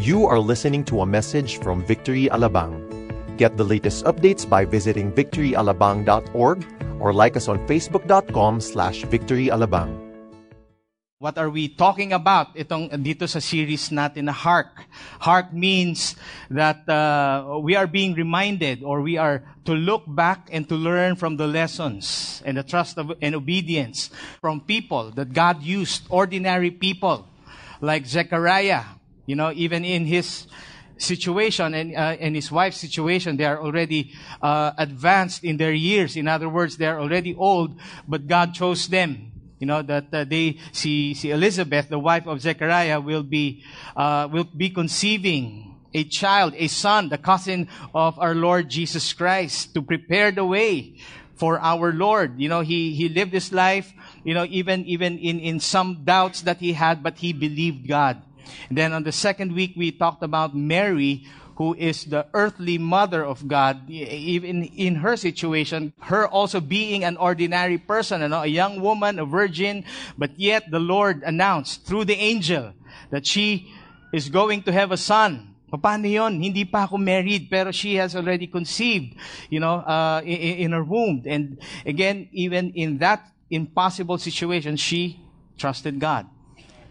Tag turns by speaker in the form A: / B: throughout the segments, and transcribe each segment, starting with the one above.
A: You are listening to a message from Victory Alabang. Get the latest updates by visiting victoryalabang.org or like us on facebook.com slash victoryalabang.
B: What are we talking about? Itong dito sa series natin na Hark. Hark means that uh, we are being reminded or we are to look back and to learn from the lessons and the trust of, and obedience from people that God used, ordinary people like Zechariah. You know, even in his situation and, uh, his wife's situation, they are already uh, advanced in their years. In other words, they are already old, but God chose them you know that uh, they see, see Elizabeth, the wife of Zechariah, will be uh, will be conceiving a child, a son, the cousin of our Lord Jesus Christ, to prepare the way for our Lord. You know, he he lived his life, you know, even even in in some doubts that he had, but he believed God. And then on the second week, we talked about Mary, who is the earthly mother of God, even in her situation, her also being an ordinary person, know, a young woman, a virgin, but yet the Lord announced through the angel that she is going to have a son. Paano yon? Hindi pa ako married, pero she has already conceived, you know, uh, in her womb. And again, even in that impossible situation, she trusted God.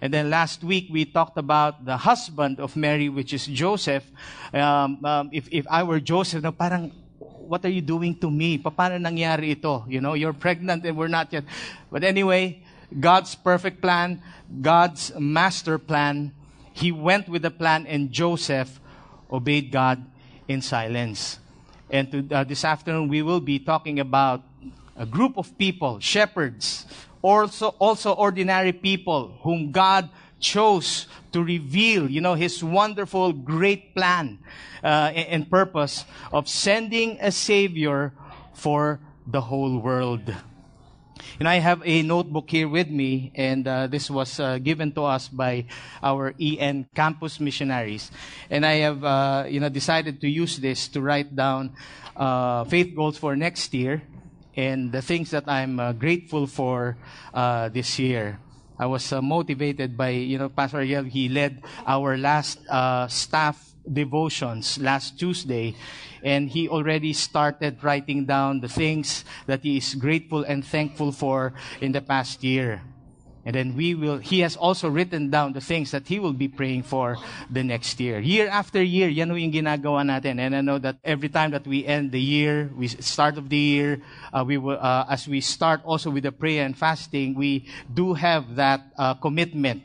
B: And then last week we talked about the husband of Mary, which is Joseph. Um, um, if, if I were Joseph, no, parang, what are you doing to me? Paano nangyari ito? You know, you're pregnant and we're not yet. But anyway, God's perfect plan, God's master plan, he went with the plan and Joseph obeyed God in silence. And to, uh, this afternoon we will be talking about a group of people, shepherds, also, also ordinary people whom God chose to reveal, you know, His wonderful, great plan uh, and purpose of sending a Savior for the whole world. And I have a notebook here with me, and uh, this was uh, given to us by our EN campus missionaries. And I have, uh, you know, decided to use this to write down uh, faith goals for next year and the things that I'm uh, grateful for uh, this year. I was uh, motivated by, you know, Pastor Ariel, he led our last uh, staff devotions last Tuesday, and he already started writing down the things that he is grateful and thankful for in the past year. And then we will, he has also written down the things that he will be praying for the next year. Year after year, yan yung ginagawa natin. And I know that every time that we end the year, we start of the year, uh, we will, uh, as we start also with the prayer and fasting, we do have that uh, commitment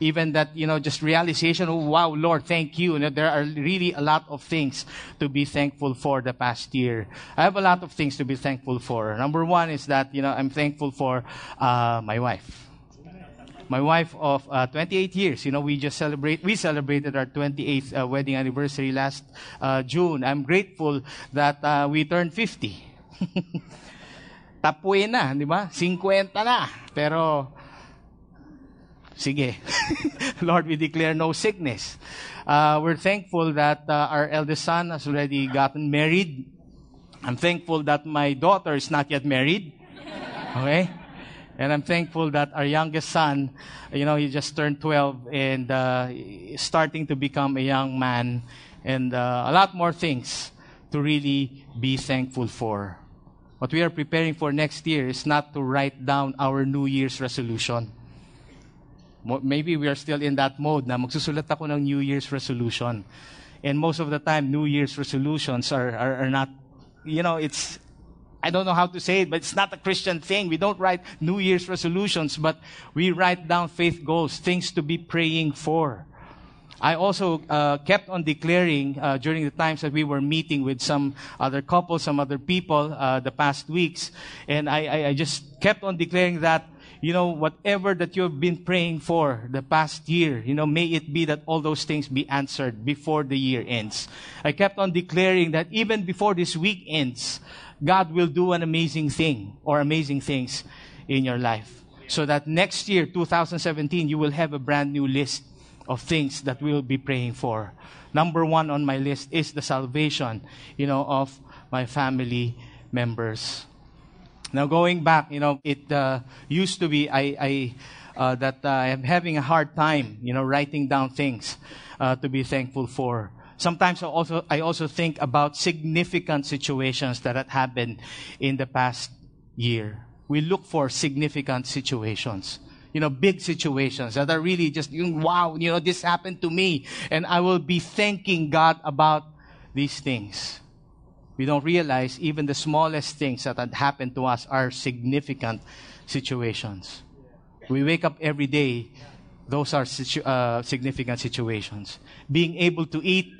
B: even that, you know, just realization, oh, wow, Lord, thank you. And there are really a lot of things to be thankful for the past year. I have a lot of things to be thankful for. Number one is that, you know, I'm thankful for uh, my wife. My wife of uh, 28 years, you know, we just celebrate, we celebrated our 28th uh, wedding anniversary last uh, June. I'm grateful that uh, we turned 50. Tapuin na, di ba? 50 na. Pero Sige. Lord, we declare no sickness. Uh, we're thankful that uh, our eldest son has already gotten married. I'm thankful that my daughter is not yet married. Okay? And I'm thankful that our youngest son, you know, he just turned 12 and uh, starting to become a young man. And uh, a lot more things to really be thankful for. What we are preparing for next year is not to write down our New Year's resolution maybe we are still in that mode na magsusulat ako ng New Year's resolution. And most of the time, New Year's resolutions are, are, are not, you know, it's, I don't know how to say it, but it's not a Christian thing. We don't write New Year's resolutions, but we write down faith goals, things to be praying for. I also uh, kept on declaring uh, during the times that we were meeting with some other couples, some other people uh, the past weeks, and I, I, I just kept on declaring that you know, whatever that you've been praying for the past year, you know, may it be that all those things be answered before the year ends. I kept on declaring that even before this week ends, God will do an amazing thing or amazing things in your life. So that next year, 2017, you will have a brand new list of things that we will be praying for. Number one on my list is the salvation, you know, of my family members. Now, going back, you know, it uh, used to be, I, I uh, that uh, I'm having a hard time, you know, writing down things uh, to be thankful for. Sometimes I also, I also think about significant situations that had happened in the past year. We look for significant situations you know, big situations that are really just, wow, you know, this happened to me. And I will be thanking God about these things. We don't realize even the smallest things that had happened to us are significant situations. We wake up every day, those are situ- uh, significant situations. Being able to eat,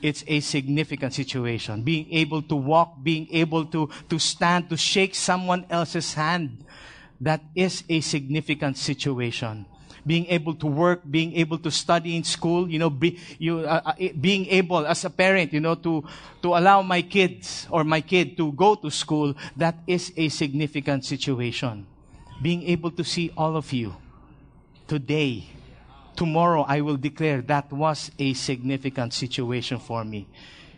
B: it's a significant situation. Being able to walk, being able to, to stand, to shake someone else's hand, that is a significant situation. Being able to work, being able to study in school, you know, be, you, uh, uh, being able as a parent, you know, to, to allow my kids or my kid to go to school, that is a significant situation. Being able to see all of you today, tomorrow, I will declare that was a significant situation for me.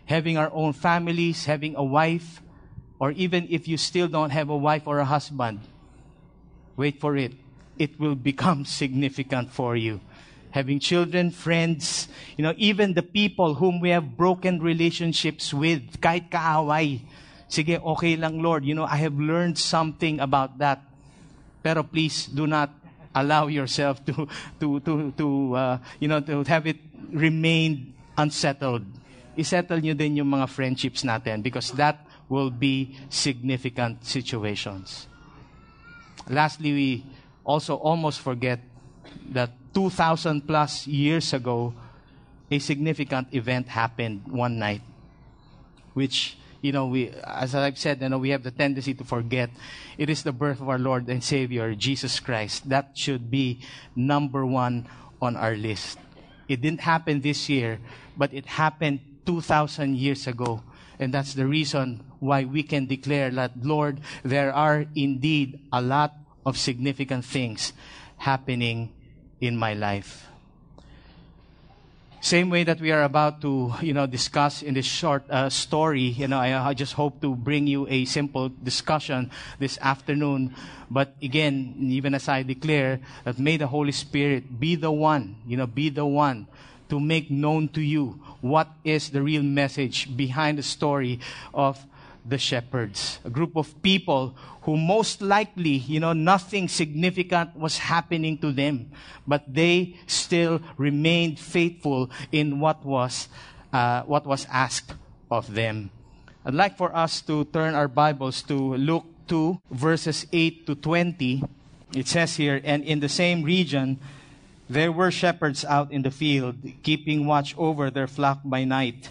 B: Having our own families, having a wife, or even if you still don't have a wife or a husband, wait for it, it will become significant for you. Having children, friends, you know, even the people whom we have broken relationships with, kahit kaaway. Sige, okay lang, Lord. You know, I have learned something about that. Pero please do not allow yourself to, to, to, to uh, you know, to have it remain unsettled. Isettle nyo din yung mga friendships natin because that will be significant situations. Lastly, we also almost forget that 2,000 plus years ago, a significant event happened one night, which, you know, we, as I've said, you know, we have the tendency to forget. It is the birth of our Lord and Savior, Jesus Christ. That should be number one on our list. It didn't happen this year, but it happened 2,000 years ago. And that's the reason why we can declare that, Lord, there are indeed a lot of significant things happening in my life. Same way that we are about to, you know, discuss in this short uh, story, you know, I, I, just hope to bring you a simple discussion this afternoon. But again, even as I declare that may the Holy Spirit be the one, you know, be the one to make known to you what is the real message behind the story of the shepherds, a group of people who most likely, you know, nothing significant was happening to them, but they still remained faithful in what was, uh, what was asked of them. I'd like for us to turn our Bibles to Luke 2, verses 8 to 20. It says here, and in the same region, there were shepherds out in the field, keeping watch over their flock by night.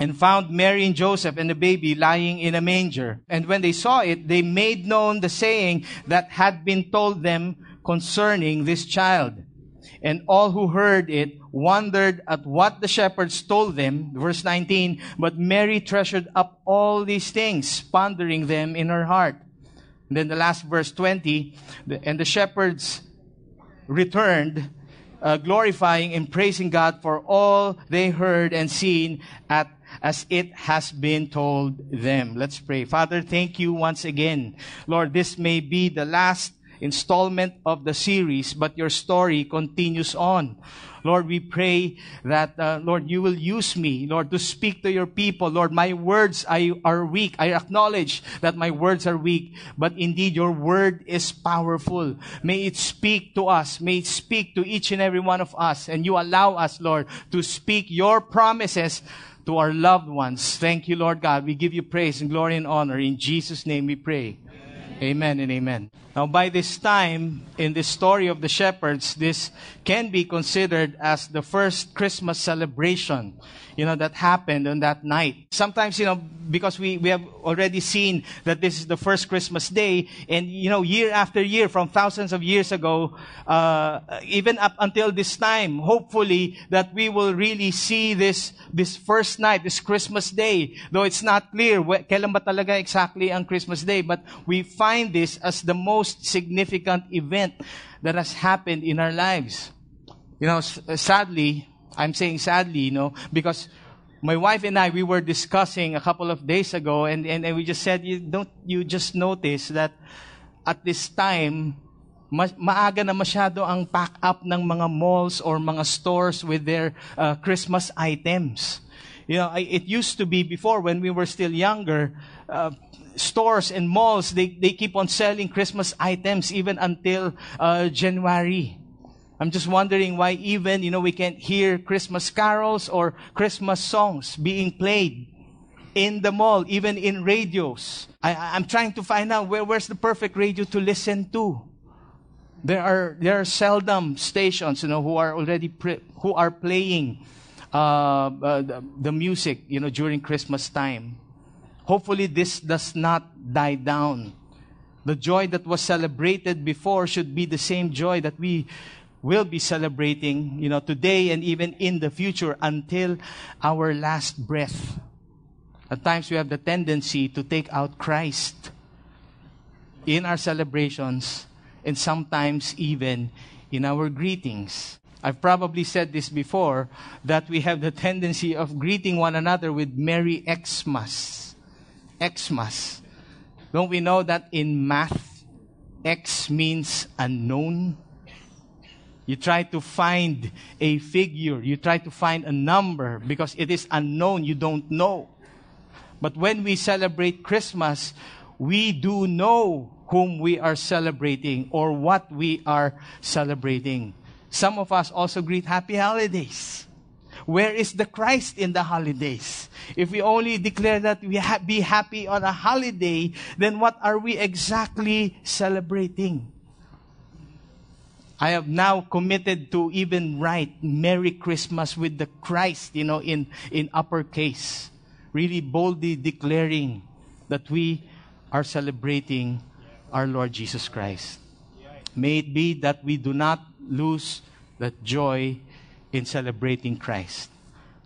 B: and found Mary and Joseph and the baby lying in a manger. And when they saw it, they made known the saying that had been told them concerning this child. And all who heard it wondered at what the shepherds told them. Verse 19, but Mary treasured up all these things, pondering them in her heart. And then the last verse 20, and the shepherds returned, uh, glorifying and praising God for all they heard and seen at as it has been told them. Let's pray. Father, thank you once again. Lord, this may be the last installment of the series, but your story continues on. Lord, we pray that, uh, Lord, you will use me, Lord, to speak to your people. Lord, my words I, are weak. I acknowledge that my words are weak, but indeed your word is powerful. May it speak to us. May it speak to each and every one of us. And you allow us, Lord, to speak your promises to our loved ones. Thank you, Lord God. We give you praise and glory and honor. In Jesus' name we pray. Amen and amen. Now, by this time, in the story of the shepherds, this can be considered as the first Christmas celebration you know, that happened on that night. Sometimes, you know, because we, we have already seen that this is the first Christmas day, and, you know, year after year, from thousands of years ago, uh, even up until this time, hopefully, that we will really see this, this first night, this Christmas day, though it's not clear kailan ba talaga exactly ang Christmas day, but we find this as the most significant event that has happened in our lives. You know, sadly, I'm saying sadly, you know, because my wife and I, we were discussing a couple of days ago, and, and, and we just said, you don't you just notice that at this time, ma- maaga na masyado ang pack up ng mga malls or mga stores with their uh, Christmas items. You know, it used to be before when we were still younger, uh, stores and malls, they, they keep on selling Christmas items even until uh, January. I'm just wondering why even, you know, we can't hear Christmas carols or Christmas songs being played in the mall, even in radios. I, am trying to find out where, where's the perfect radio to listen to. There are, there are seldom stations, you know, who are already, pre, who are playing, uh, uh, the, the music, you know, during Christmas time. Hopefully this does not die down. The joy that was celebrated before should be the same joy that we will be celebrating, you know, today and even in the future until our last breath. At times we have the tendency to take out Christ in our celebrations and sometimes even in our greetings. I've probably said this before that we have the tendency of greeting one another with Merry Xmas. Xmas. Don't we know that in math, X means unknown? You try to find a figure. You try to find a number because it is unknown. You don't know. But when we celebrate Christmas, we do know whom we are celebrating or what we are celebrating. Some of us also greet happy holidays. Where is the Christ in the holidays? If we only declare that we ha- be happy on a holiday, then what are we exactly celebrating? I have now committed to even write Merry Christmas with the Christ, you know, in, in uppercase. Really boldly declaring that we are celebrating our Lord Jesus Christ. May it be that we do not lose that joy in celebrating Christ.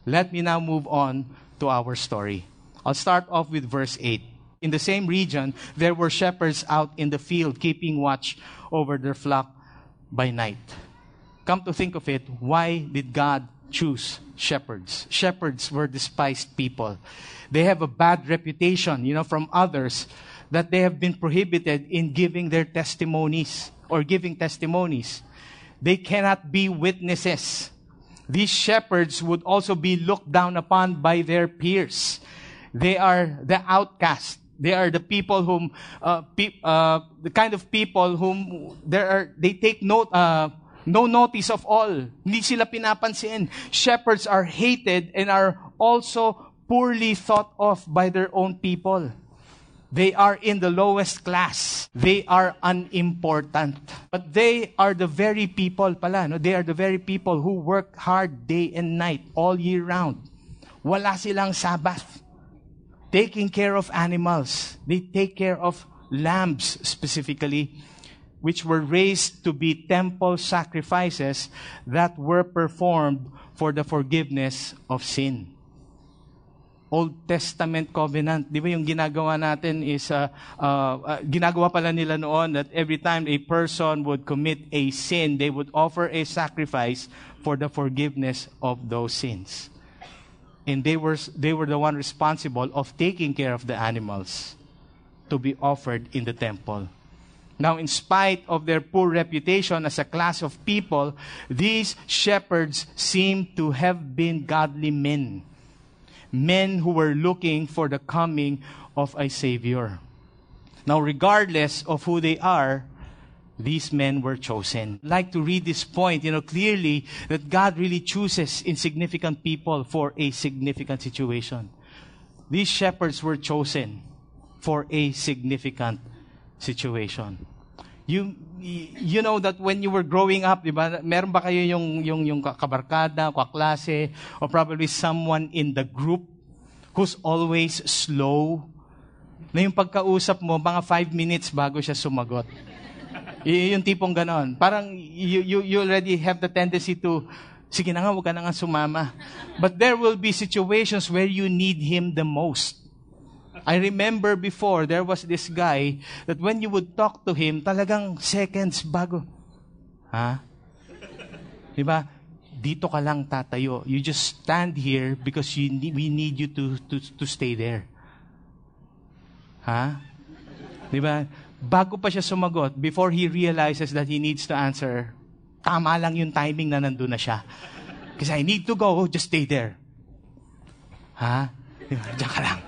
B: Let me now move on to our story. I'll start off with verse 8. In the same region, there were shepherds out in the field keeping watch over their flock by night. Come to think of it, why did God choose shepherds? Shepherds were despised people. They have a bad reputation, you know, from others that they have been prohibited in giving their testimonies or giving testimonies. They cannot be witnesses. These shepherds would also be looked down upon by their peers. They are the outcast. They are the people whom, uh, pe- uh, the kind of people whom there are, they take note, uh, no notice of all. Hindi sila pinapansin. Shepherds are hated and are also poorly thought of by their own people. They are in the lowest class. They are unimportant. But they are the very people pala, no? They are the very people who work hard day and night all year round. Wala silang Sabbath taking care of animals. They take care of lambs specifically, which were raised to be temple sacrifices that were performed for the forgiveness of sin. Old Testament covenant, di ba yung ginagawa natin is, uh, uh, uh, ginagawa pala nila noon that every time a person would commit a sin, they would offer a sacrifice for the forgiveness of those sins and they were, they were the one responsible of taking care of the animals to be offered in the temple. Now, in spite of their poor reputation as a class of people, these shepherds seem to have been godly men. Men who were looking for the coming of a Savior. Now, regardless of who they are, these men were chosen. I'd like to read this point, you know, clearly that God really chooses insignificant people for a significant situation. These shepherds were chosen for a significant situation. You, you know that when you were growing up, di ba, meron ba kayo yung, yung, yung kabarkada, kaklase, or probably someone in the group who's always slow, na yung pagkausap mo, mga five minutes bago siya sumagot. Y- yung tipong ganon. Parang you, you, you already have the tendency to, sige na nga, huwag ka na nga sumama. But there will be situations where you need him the most. I remember before, there was this guy that when you would talk to him, talagang seconds bago. Ha? Di ba? Dito ka lang tatayo. You just stand here because you need, we need you to, to, to stay there. Ha? Di ba? Bago pa siya sumagot, before he realizes that he needs to answer, tama lang yung timing na nandun na siya. Kasi I need to go, just stay there. Ha? Diyan ka lang.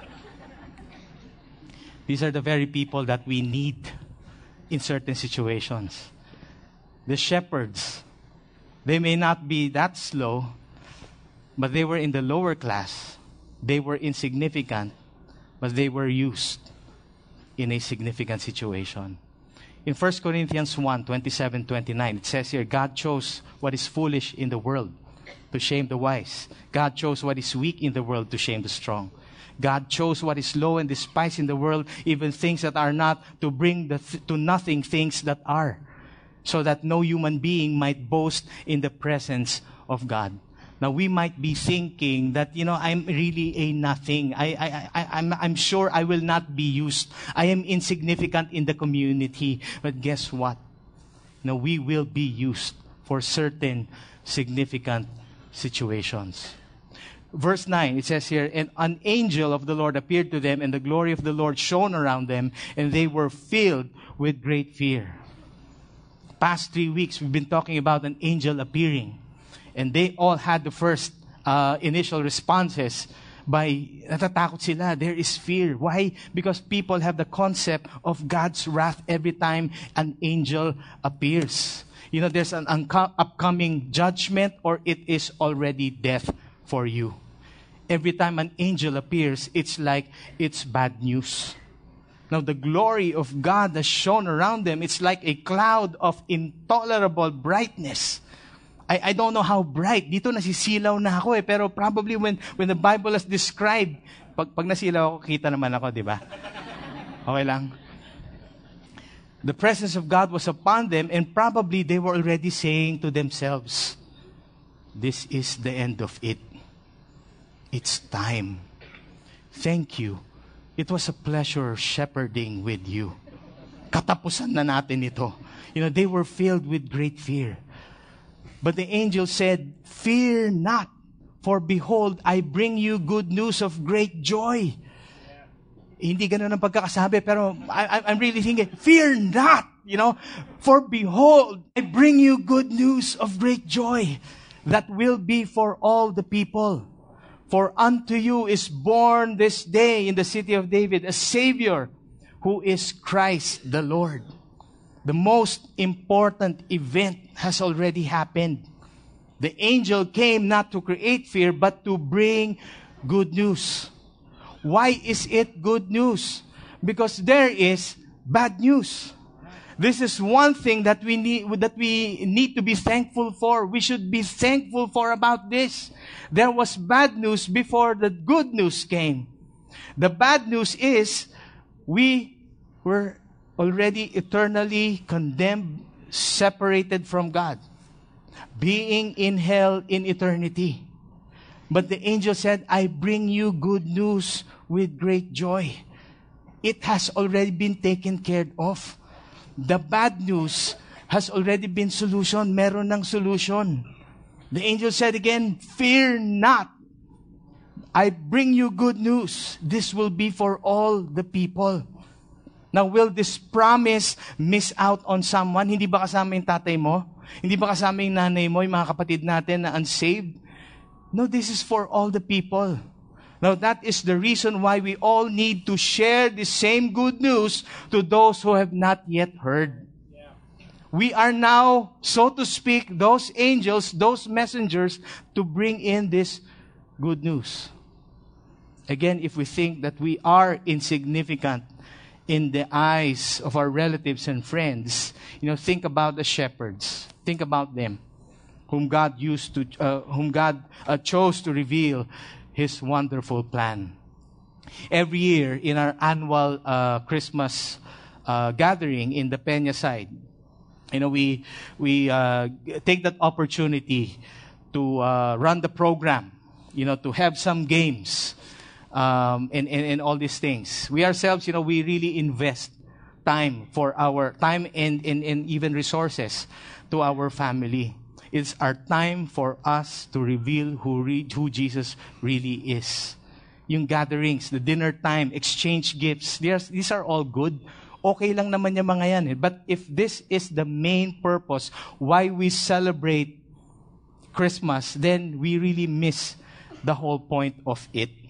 B: These are the very people that we need in certain situations. The shepherds, they may not be that slow, but they were in the lower class. They were insignificant, but they were used in a significant situation. In 1 Corinthians 1 27 29, it says here, God chose what is foolish in the world to shame the wise. God chose what is weak in the world to shame the strong. God chose what is low and despised in the world, even things that are not, to bring th- to nothing things that are, so that no human being might boast in the presence of God. Now we might be thinking that, you know, I'm really a nothing. I, I, I, I'm, I'm sure I will not be used. I am insignificant in the community. But guess what? No, we will be used for certain significant situations. Verse 9, it says here, And an angel of the Lord appeared to them, and the glory of the Lord shone around them, and they were filled with great fear. Past three weeks, we've been talking about an angel appearing. And they all had the first uh, initial responses by natatakot sila. There is fear. Why? Because people have the concept of God's wrath every time an angel appears. You know, there's an unco- upcoming judgment or it is already death for you. Every time an angel appears, it's like it's bad news. Now, the glory of God has shone around them. It's like a cloud of intolerable brightness. I, I don't know how bright. Dito nasisilaw na ako eh. Pero probably when, when the Bible has described, pag, pag nasilaw ako, kita naman ako, di ba? Okay lang? The presence of God was upon them and probably they were already saying to themselves, this is the end of it. It's time. Thank you. It was a pleasure shepherding with you. Katapusan na natin ito. You know, they were filled with great fear. But the angel said, Fear not, for behold, I bring you good news of great joy. Hindi ganun ang pagkakasabi, pero I, I'm really thinking, fear not, you know, for behold, I bring you good news of great joy that will be for all the people. For unto you is born this day in the city of David a Savior who is Christ the Lord. The most important event has already happened. The angel came not to create fear, but to bring good news. Why is it good news? Because there is bad news. This is one thing that we need, that we need to be thankful for. We should be thankful for about this. There was bad news before the good news came. The bad news is we were already eternally condemned, separated from God, being in hell in eternity. But the angel said, I bring you good news with great joy. It has already been taken care of. The bad news has already been solution. Meron ng solution. The angel said again, Fear not. I bring you good news. This will be for all the people. Now, will this promise miss out on someone? Hindi ba kasama yung tatay mo? Hindi ba kasama yung nanay mo, yung mga kapatid natin na unsaved? No, this is for all the people. Now, that is the reason why we all need to share the same good news to those who have not yet heard. We are now, so to speak, those angels, those messengers to bring in this good news. Again, if we think that we are insignificant in the eyes of our relatives and friends, you know, think about the shepherds. Think about them, whom God used to, uh, whom God uh, chose to reveal His wonderful plan. Every year in our annual uh, Christmas uh, gathering in the Peña side, you know, we we uh, take that opportunity to uh, run the program, you know, to have some games um, and, and, and all these things. We ourselves, you know, we really invest time for our time and, and, and even resources to our family. It's our time for us to reveal who, re- who Jesus really is. Yung gatherings, the dinner time, exchange gifts, these, are all good. Okay lang naman yung mga yan. Eh. But if this is the main purpose why we celebrate Christmas, then we really miss the whole point of it.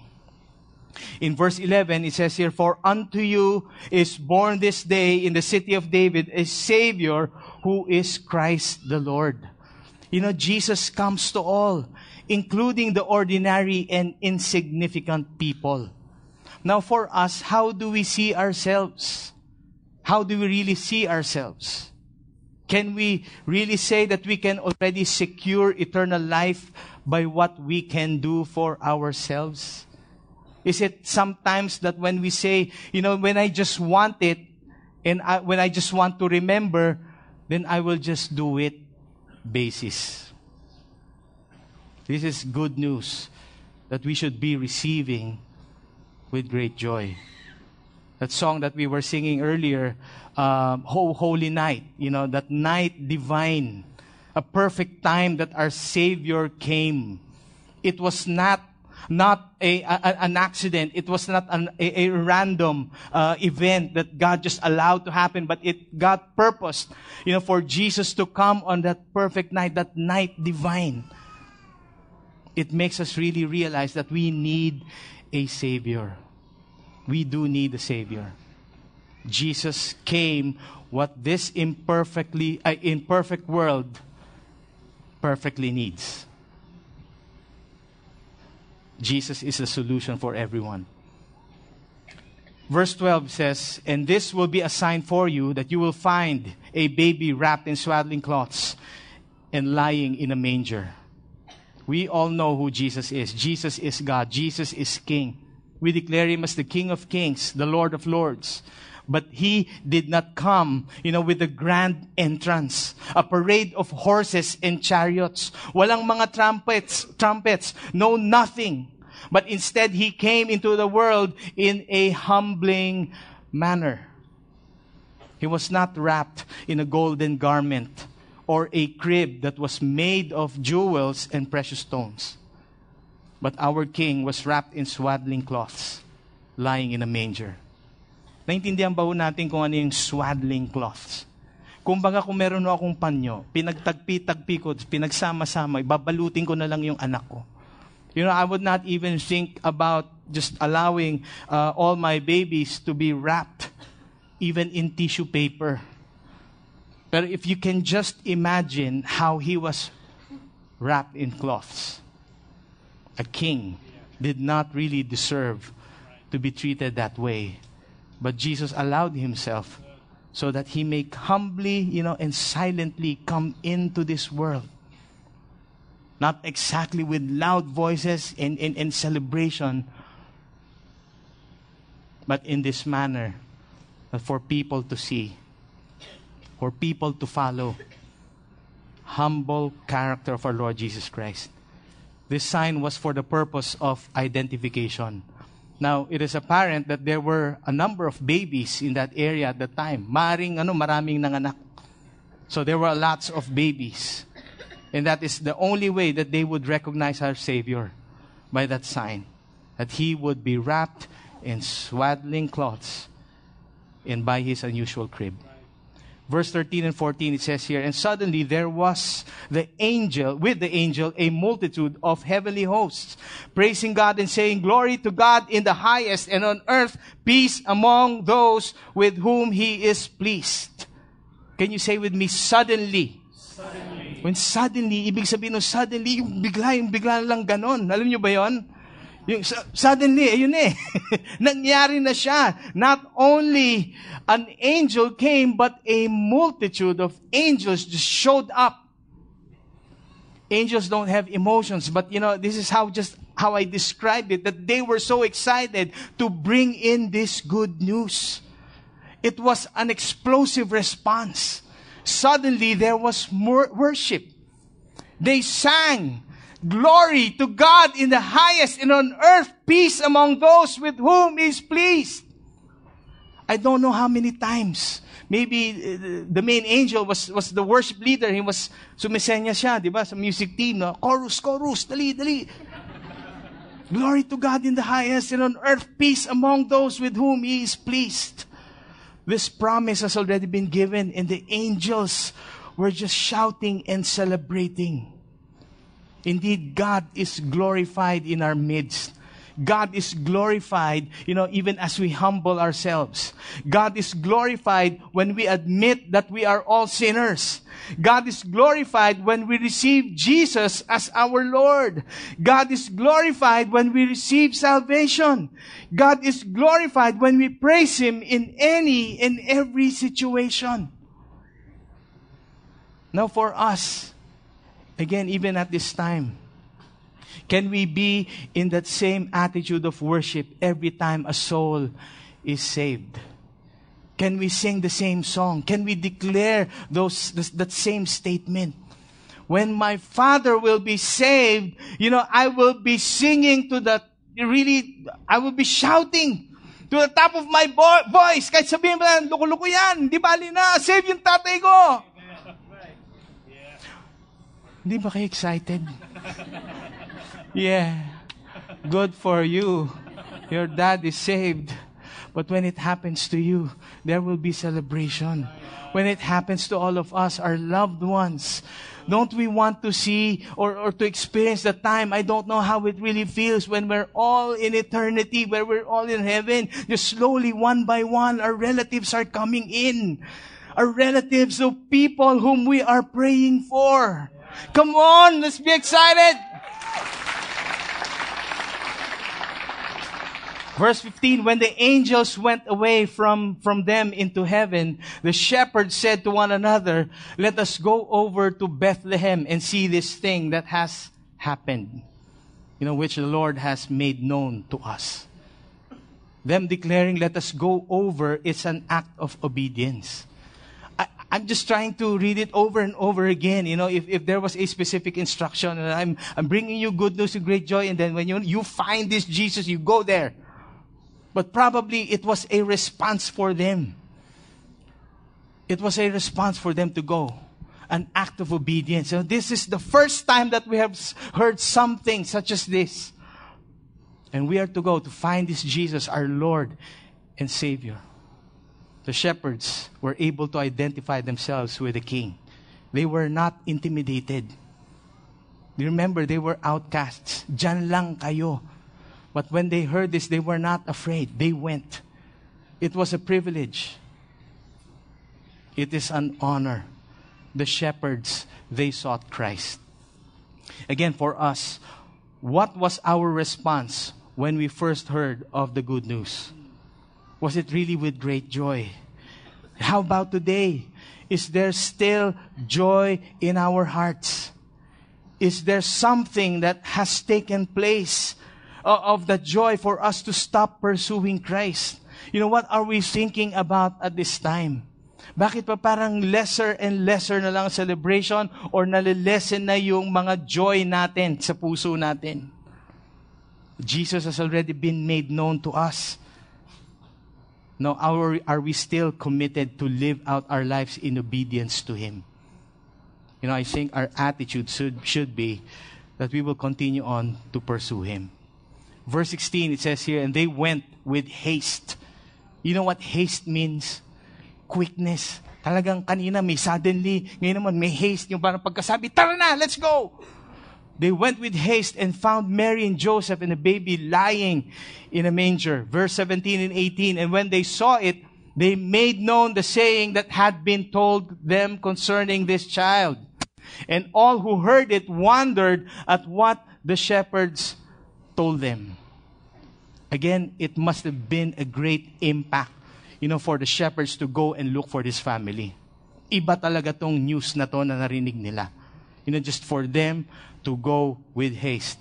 B: In verse 11, it says here, For unto you is born this day in the city of David a Savior who is Christ the Lord. You know, Jesus comes to all, including the ordinary and insignificant people. Now, for us, how do we see ourselves? How do we really see ourselves? Can we really say that we can already secure eternal life by what we can do for ourselves? Is it sometimes that when we say, you know, when I just want it, and I, when I just want to remember, then I will just do it basis. This is good news that we should be receiving with great joy. That song that we were singing earlier, um, "Oh Holy Night," you know, that night divine, a perfect time that our Savior came. It was not not a, a, an accident. It was not an, a, a, random uh, event that God just allowed to happen, but it God purposed, you know, for Jesus to come on that perfect night, that night divine. It makes us really realize that we need a Savior. We do need a Savior. Jesus came what this imperfectly, uh, imperfect world perfectly needs. Jesus is the solution for everyone. Verse 12 says, And this will be a sign for you that you will find a baby wrapped in swaddling cloths and lying in a manger. We all know who Jesus is. Jesus is God. Jesus is King. We declare him as the King of Kings, the Lord of Lords. But he did not come, you know, with a grand entrance, a parade of horses and chariots. Walang mga trumpets, trumpets, no nothing. But instead, he came into the world in a humbling manner. He was not wrapped in a golden garment or a crib that was made of jewels and precious stones. But our king was wrapped in swaddling cloths, lying in a manger. Naintindihan ba natin kung ano yung swaddling cloths? Kung baga kung meron no akong panyo, pinagtagpi-tagpi ko, pinagsama-sama, ibabalutin ko na lang yung anak ko. You know, I would not even think about just allowing uh, all my babies to be wrapped even in tissue paper. But if you can just imagine how he was wrapped in cloths, a king did not really deserve to be treated that way. But Jesus allowed himself so that he may humbly, you know, and silently come into this world. Not exactly with loud voices and, and, and celebration, but in this manner for people to see, for people to follow. Humble character of our Lord Jesus Christ. This sign was for the purpose of identification Now, it is apparent that there were a number of babies in that area at the time. Maring ano, maraming nanganak. So there were lots of babies. And that is the only way that they would recognize our Savior by that sign. That he would be wrapped in swaddling cloths, and by his unusual crib. Verse 13 and 14 it says here, and suddenly there was the angel, with the angel, a multitude of heavenly hosts, praising God and saying, Glory to God in the highest, and on earth peace among those with whom he is pleased. Can you say with me, suddenly? Suddenly. When suddenly, ibig sabihin no suddenly, yung bigla, yung bigla lang ganon. Alam niyo ba yon? Yung, suddenly, ayun eh. Nangyari na siya. Not only an angel came, but a multitude of angels just showed up. Angels don't have emotions, but you know, this is how just how I described it, that they were so excited to bring in this good news. It was an explosive response. Suddenly, there was more worship. They sang. Glory to God in the highest and on earth peace among those with whom He is pleased. I don't know how many times. Maybe uh, the main angel was, was the worship leader. He was, sumisenya siya, di ba, sa music team. No? Chorus, chorus, dali, dali. Glory to God in the highest and on earth peace among those with whom He is pleased. This promise has already been given and the angels were just shouting and celebrating. Indeed, God is glorified in our midst. God is glorified, you know, even as we humble ourselves. God is glorified when we admit that we are all sinners. God is glorified when we receive Jesus as our Lord. God is glorified when we receive salvation. God is glorified when we praise Him in any and every situation. Now for us, again, even at this time, can we be in that same attitude of worship every time a soul is saved? Can we sing the same song? Can we declare those, that same statement? When my father will be saved, you know, I will be singing to the, really, I will be shouting to the top of my bo- voice. Kahit sabihin mo lang, loko-loko yan, di bali na, save yung tatay ko. Hindi ba kayo excited? Yeah. Good for you. Your dad is saved. But when it happens to you, there will be celebration. When it happens to all of us, our loved ones, don't we want to see or, or to experience the time? I don't know how it really feels when we're all in eternity, where we're all in heaven. Just slowly, one by one, our relatives are coming in. Our relatives of people whom we are praying for. Come on, let's be excited. Verse 15, when the angels went away from, from them into heaven, the shepherds said to one another, let us go over to Bethlehem and see this thing that has happened, you know, which the Lord has made known to us. Them declaring, let us go over, it's an act of obedience. I'm just trying to read it over and over again. You know, if, if there was a specific instruction, and I'm, I'm bringing you good news and great joy, and then when you, you find this Jesus, you go there but probably it was a response for them. It was a response for them to go. An act of obedience. So this is the first time that we have heard something such as this. And we are to go to find this Jesus, our Lord and Savior. The shepherds were able to identify themselves with the king. They were not intimidated. Remember, they were outcasts. Jan lang kayo. But when they heard this, they were not afraid. They went. It was a privilege. It is an honor. The shepherds, they sought Christ. Again, for us, what was our response when we first heard of the good news? Was it really with great joy? How about today? Is there still joy in our hearts? Is there something that has taken place of the joy for us to stop pursuing Christ. You know, what are we thinking about at this time? Bakit pa parang lesser and lesser na lang celebration or nalilesen na yung mga joy natin sa puso natin? Jesus has already been made known to us. Now, are, are we still committed to live out our lives in obedience to Him? You know, I think our attitude should, should be that we will continue on to pursue Him. Verse 16, it says here, and they went with haste You know what haste means? Quickness. Talagang kanina may suddenly, ngayon naman may haste. Yung parang pagkasabi, tara na, let's go! They went with haste and found Mary and Joseph and the baby lying in a manger. Verse 17 and 18. And when they saw it, they made known the saying that had been told them concerning this child. And all who heard it wondered at what the shepherds told them. Again, it must have been a great impact, you know, for the shepherds to go and look for this family. Iba talaga tong news na to na narinig nila. You know, just for them to go with haste.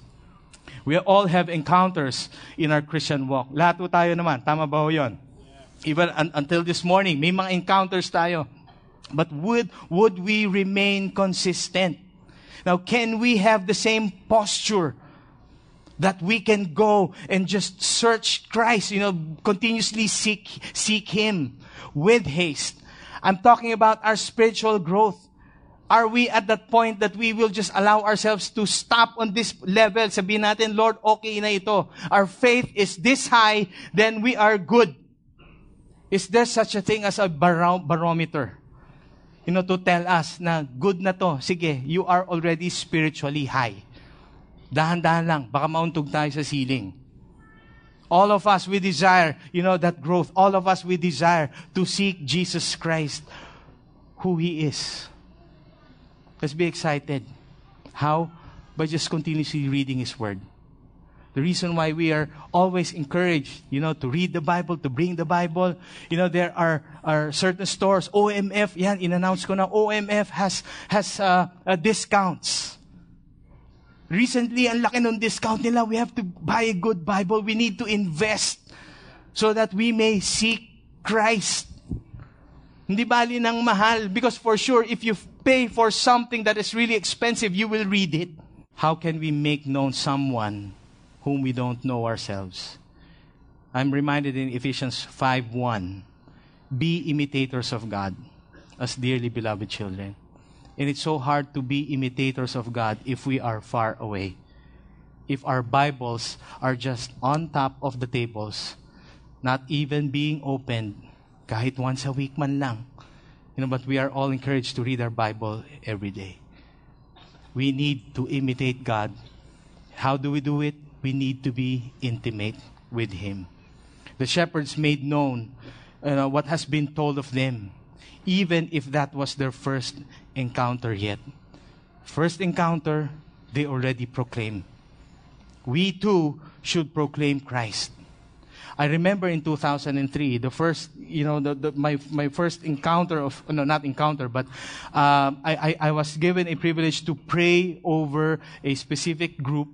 B: We all have encounters in our Christian walk. Lahat po tayo naman. Tama ba ho yun? Even un- until this morning, may mga encounters tayo. But would, would we remain consistent? Now, can we have the same posture that we can go and just search Christ, you know, continuously seek, seek Him with haste? I'm talking about our spiritual growth. Are we at that point that we will just allow ourselves to stop on this level? Sabihin natin, Lord, okay na ito. Our faith is this high, then we are good. Is there such a thing as a baro- barometer? You know, to tell us na good na to. Sige, you are already spiritually high. Dahan-dahan lang, baka mauntog tayo sa ceiling. All of us, we desire, you know, that growth. All of us, we desire to seek Jesus Christ, who He is. Let's be excited. How? By just continuously reading His Word. The reason why we are always encouraged, you know, to read the Bible, to bring the Bible. You know, there are, are certain stores, OMF, yan, in-announce ko na OMF has, has uh, uh, discounts. Recently, ang laki ng discount nila. We have to buy a good Bible. We need to invest so that we may seek Christ. Hindi bali ng mahal. Because for sure, if you pay for something that is really expensive, you will read it. How can we make known someone whom we don't know ourselves? I'm reminded in Ephesians 5:1, be imitators of God as dearly beloved children. And it's so hard to be imitators of God if we are far away. If our Bibles are just on top of the tables, not even being opened, kahit once a week man lang. You know, but we are all encouraged to read our Bible every day. We need to imitate God. How do we do it? We need to be intimate with Him. The shepherds made known uh, what has been told of them, even if that was their first encounter yet. First encounter, they already proclaim. We too should proclaim Christ. I remember in 2003, the first, you know, the, the, my, my first encounter of, no, not encounter, but um, I, I, I was given a privilege to pray over a specific group,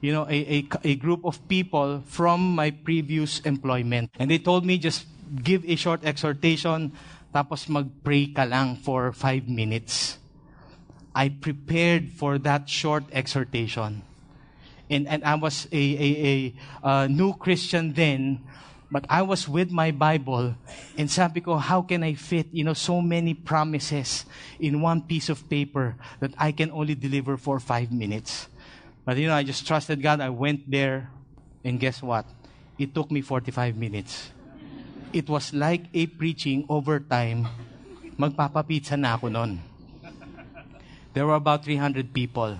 B: you know, a, a, a group of people from my previous employment. And they told me just give a short exhortation, tapos mag-pray ka lang for five minutes. I prepared for that short exhortation and, and I was a, a, a new Christian then, but I was with my Bible, and sabi ko, how can I fit, you know, so many promises in one piece of paper that I can only deliver for five minutes? But, you know, I just trusted God. I went there, and guess what? It took me 45 minutes. It was like a preaching over time. Na ako nun. There were about 300 people,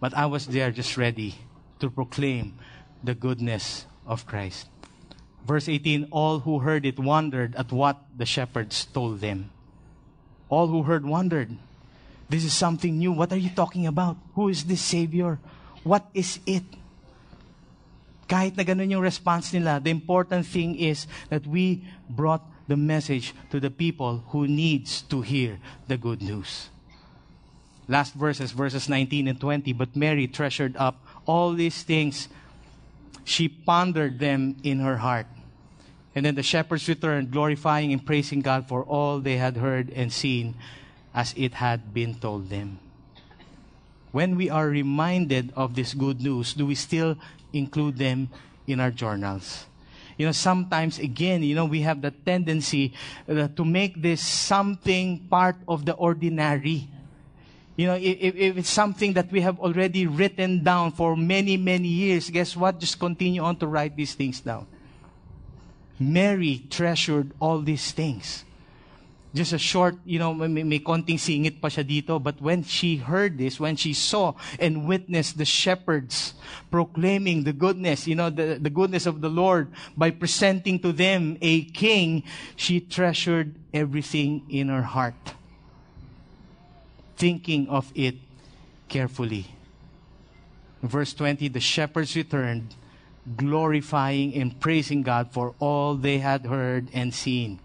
B: but I was there just ready to proclaim the goodness of Christ. Verse 18 All who heard it wondered at what the shepherds told them. All who heard wondered. This is something new. What are you talking about? Who is this Savior? What is it? Kahit na ganun yung response nila, the important thing is that we brought the message to the people who needs to hear the good news. Last verses, verses 19 and 20. But Mary treasured up all these things. She pondered them in her heart. And then the shepherds returned, glorifying and praising God for all they had heard and seen as it had been told them. When we are reminded of this good news, do we still include them in our journals? You know, sometimes, again, you know, we have the tendency uh, to make this something part of the ordinary. You know, if, if it's something that we have already written down for many, many years, guess what? Just continue on to write these things down. Mary treasured all these things. Just a short, you know, may, may konting singit pa siya dito. But when she heard this, when she saw and witnessed the shepherds proclaiming the goodness, you know, the, the goodness of the Lord by presenting to them a king, she treasured everything in her heart, thinking of it carefully. Verse 20, the shepherds returned, glorifying and praising God for all they had heard and seen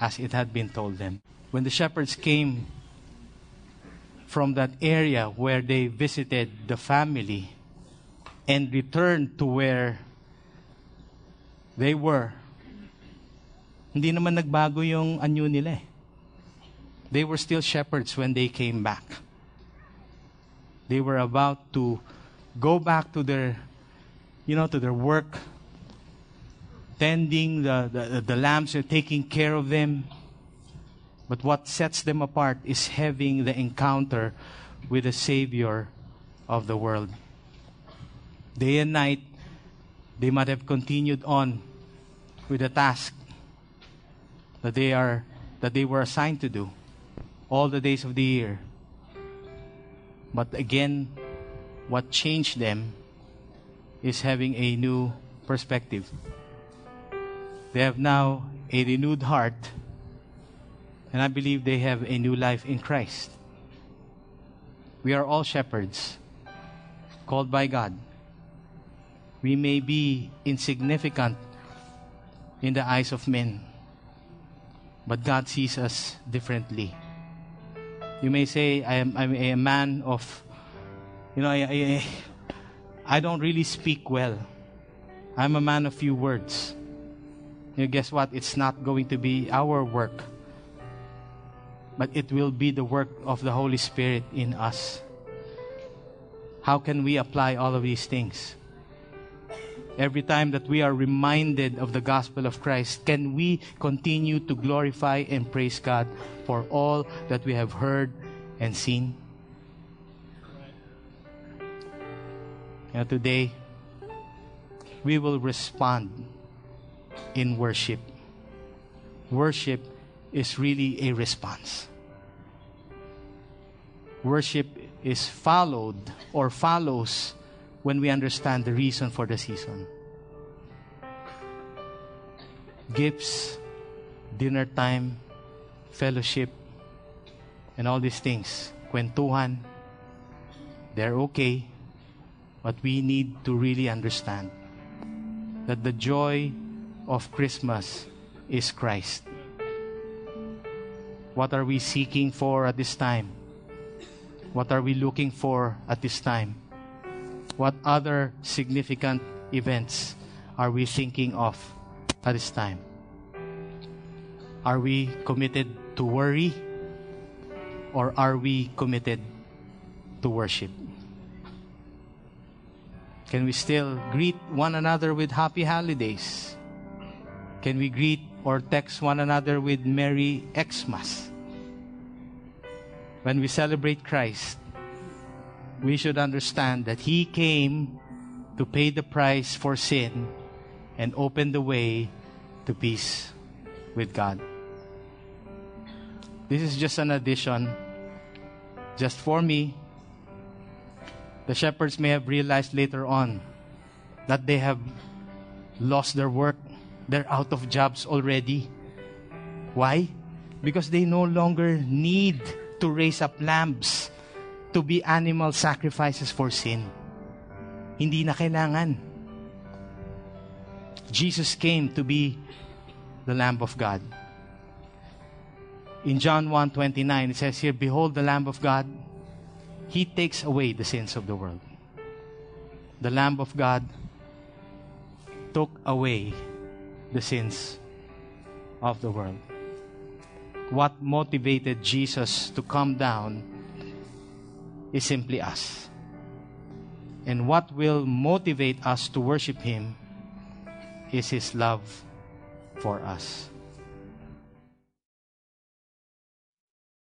B: as it had been told them. When the shepherds came from that area where they visited the family and returned to where they were, hindi naman nagbago yung anyo nila eh. They were still shepherds when they came back. They were about to go back to their, you know, to their work, tending the, the, the lambs and taking care of them. But what sets them apart is having the encounter with the Savior of the world. Day and night, they might have continued on with the task that they are that they were assigned to do all the days of the year. But again, what changed them is having a new perspective. They have now a renewed heart, and I believe they have a new life in Christ. We are all shepherds, called by God. We may be insignificant in the eyes of men, but God sees us differently. You may say, I am I'm a man of, you know, I, I, I don't really speak well. I'm a man of few words. You know, guess what? It's not going to be our work, but it will be the work of the Holy Spirit in us. How can we apply all of these things? Every time that we are reminded of the gospel of Christ, can we continue to glorify and praise God for all that we have heard and seen? Know, today, we will respond in worship. Worship is really a response. Worship is followed or follows when we understand the reason for the season. Gifts, dinner time, fellowship, and all these things. Kwentuhan, they're okay, but we need to really understand that the joy of Christmas is Christ. What are we seeking for at this time? What are we looking for at this time? What other significant events are we thinking of at this time? Are we committed to worry or are we committed to worship? Can we still greet one another with happy holidays? Can we greet or text one another with Merry Xmas? When we celebrate Christ, we should understand that He came to pay the price for sin and open the way to peace with God. This is just an addition, just for me. The shepherds may have realized later on that they have lost their work they're out of jobs already. Why? Because they no longer need to raise up lambs to be animal sacrifices for sin. Hindi na kailangan. Jesus came to be the Lamb of God. In John 1:29 it says here, behold the Lamb of God. He takes away the sins of the world. The Lamb of God took away the sins of the world. What motivated Jesus to come down is simply us. And what will motivate us to worship Him is His love for us.